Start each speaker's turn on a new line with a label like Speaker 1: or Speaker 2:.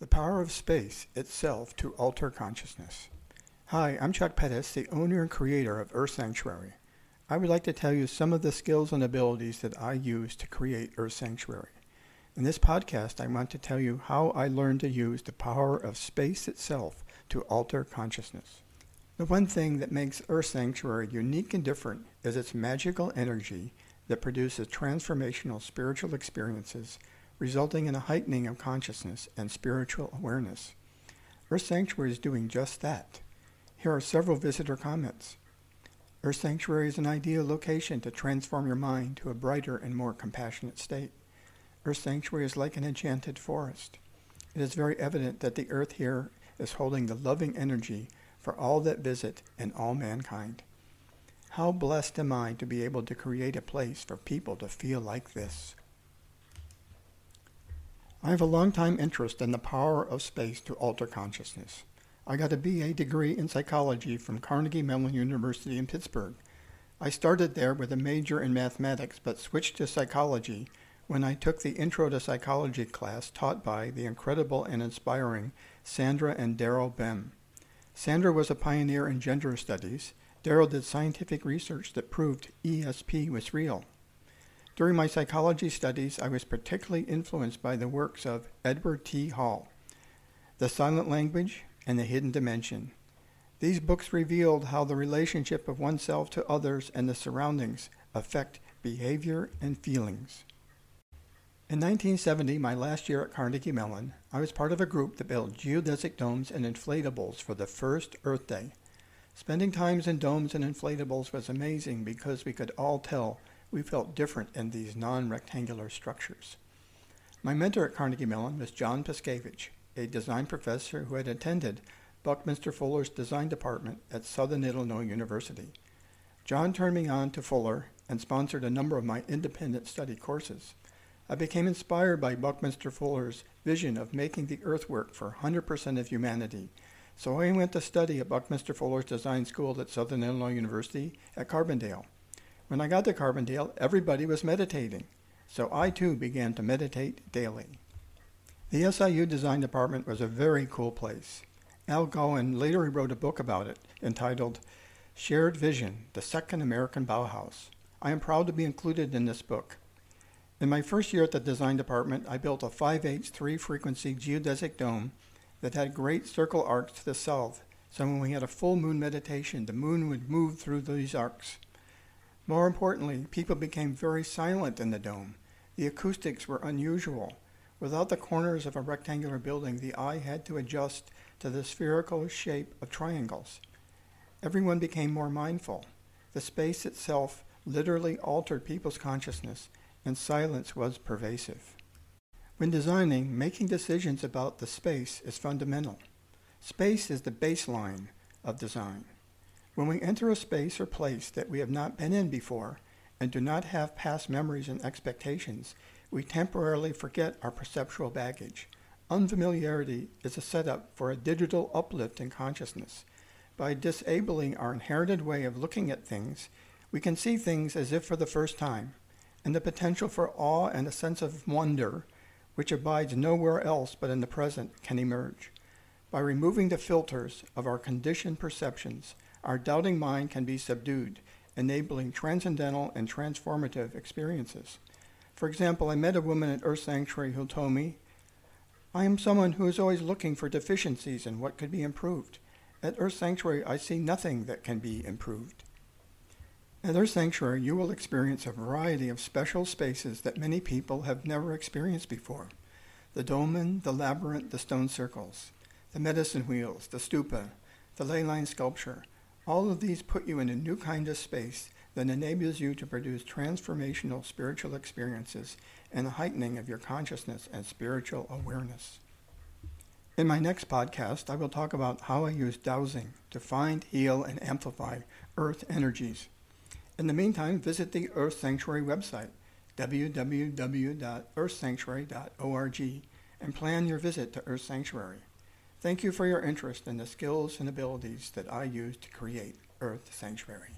Speaker 1: The power of space itself to alter consciousness. Hi, I'm Chuck Pettis, the owner and creator of Earth Sanctuary. I would like to tell you some of the skills and abilities that I use to create Earth Sanctuary. In this podcast, I want to tell you how I learned to use the power of space itself to alter consciousness. The one thing that makes Earth Sanctuary unique and different is its magical energy that produces transformational spiritual experiences resulting in a heightening of consciousness and spiritual awareness. Earth Sanctuary is doing just that. Here are several visitor comments. Earth Sanctuary is an ideal location to transform your mind to a brighter and more compassionate state. Earth Sanctuary is like an enchanted forest. It is very evident that the earth here is holding the loving energy for all that visit and all mankind. How blessed am I to be able to create a place for people to feel like this. I have a long-time interest in the power of space to alter consciousness. I got a BA degree in psychology from Carnegie Mellon University in Pittsburgh. I started there with a major in mathematics but switched to psychology when I took the Intro to Psychology class taught by the incredible and inspiring Sandra and Daryl Bem. Sandra was a pioneer in gender studies. Daryl did scientific research that proved ESP was real. During my psychology studies, I was particularly influenced by the works of Edward T. Hall, The Silent Language and The Hidden Dimension. These books revealed how the relationship of oneself to others and the surroundings affect behavior and feelings. In 1970, my last year at Carnegie Mellon, I was part of a group that built geodesic domes and inflatables for the first Earth Day. Spending times in domes and inflatables was amazing because we could all tell we felt different in these non-rectangular structures. My mentor at Carnegie Mellon was John Paskevich, a design professor who had attended Buckminster Fuller's design department at Southern Illinois University. John turned me on to Fuller and sponsored a number of my independent study courses. I became inspired by Buckminster Fuller's vision of making the earth work for 100% of humanity. So I went to study at Buckminster Fuller's design school at Southern Illinois University at Carbondale. When I got to Carbondale, everybody was meditating, so I too began to meditate daily. The SIU design department was a very cool place. Al Gowan later wrote a book about it entitled Shared Vision, the Second American Bauhaus. I am proud to be included in this book. In my first year at the design department, I built a 5H 3 frequency geodesic dome that had great circle arcs to the south, so when we had a full moon meditation, the moon would move through these arcs. More importantly, people became very silent in the dome. The acoustics were unusual. Without the corners of a rectangular building, the eye had to adjust to the spherical shape of triangles. Everyone became more mindful. The space itself literally altered people's consciousness, and silence was pervasive. When designing, making decisions about the space is fundamental. Space is the baseline of design. When we enter a space or place that we have not been in before and do not have past memories and expectations, we temporarily forget our perceptual baggage. Unfamiliarity is a setup for a digital uplift in consciousness. By disabling our inherited way of looking at things, we can see things as if for the first time, and the potential for awe and a sense of wonder, which abides nowhere else but in the present, can emerge. By removing the filters of our conditioned perceptions, our doubting mind can be subdued, enabling transcendental and transformative experiences. For example, I met a woman at Earth Sanctuary who told me, I am someone who is always looking for deficiencies and what could be improved. At Earth Sanctuary, I see nothing that can be improved. At Earth Sanctuary, you will experience a variety of special spaces that many people have never experienced before. The dolmen, the labyrinth, the stone circles, the medicine wheels, the stupa, the ley line sculpture, all of these put you in a new kind of space that enables you to produce transformational spiritual experiences and a heightening of your consciousness and spiritual awareness. In my next podcast, I will talk about how I use dowsing to find, heal, and amplify earth energies. In the meantime, visit the Earth Sanctuary website, www.earthsanctuary.org, and plan your visit to Earth Sanctuary. Thank you for your interest in the skills and abilities that I use to create Earth Sanctuary.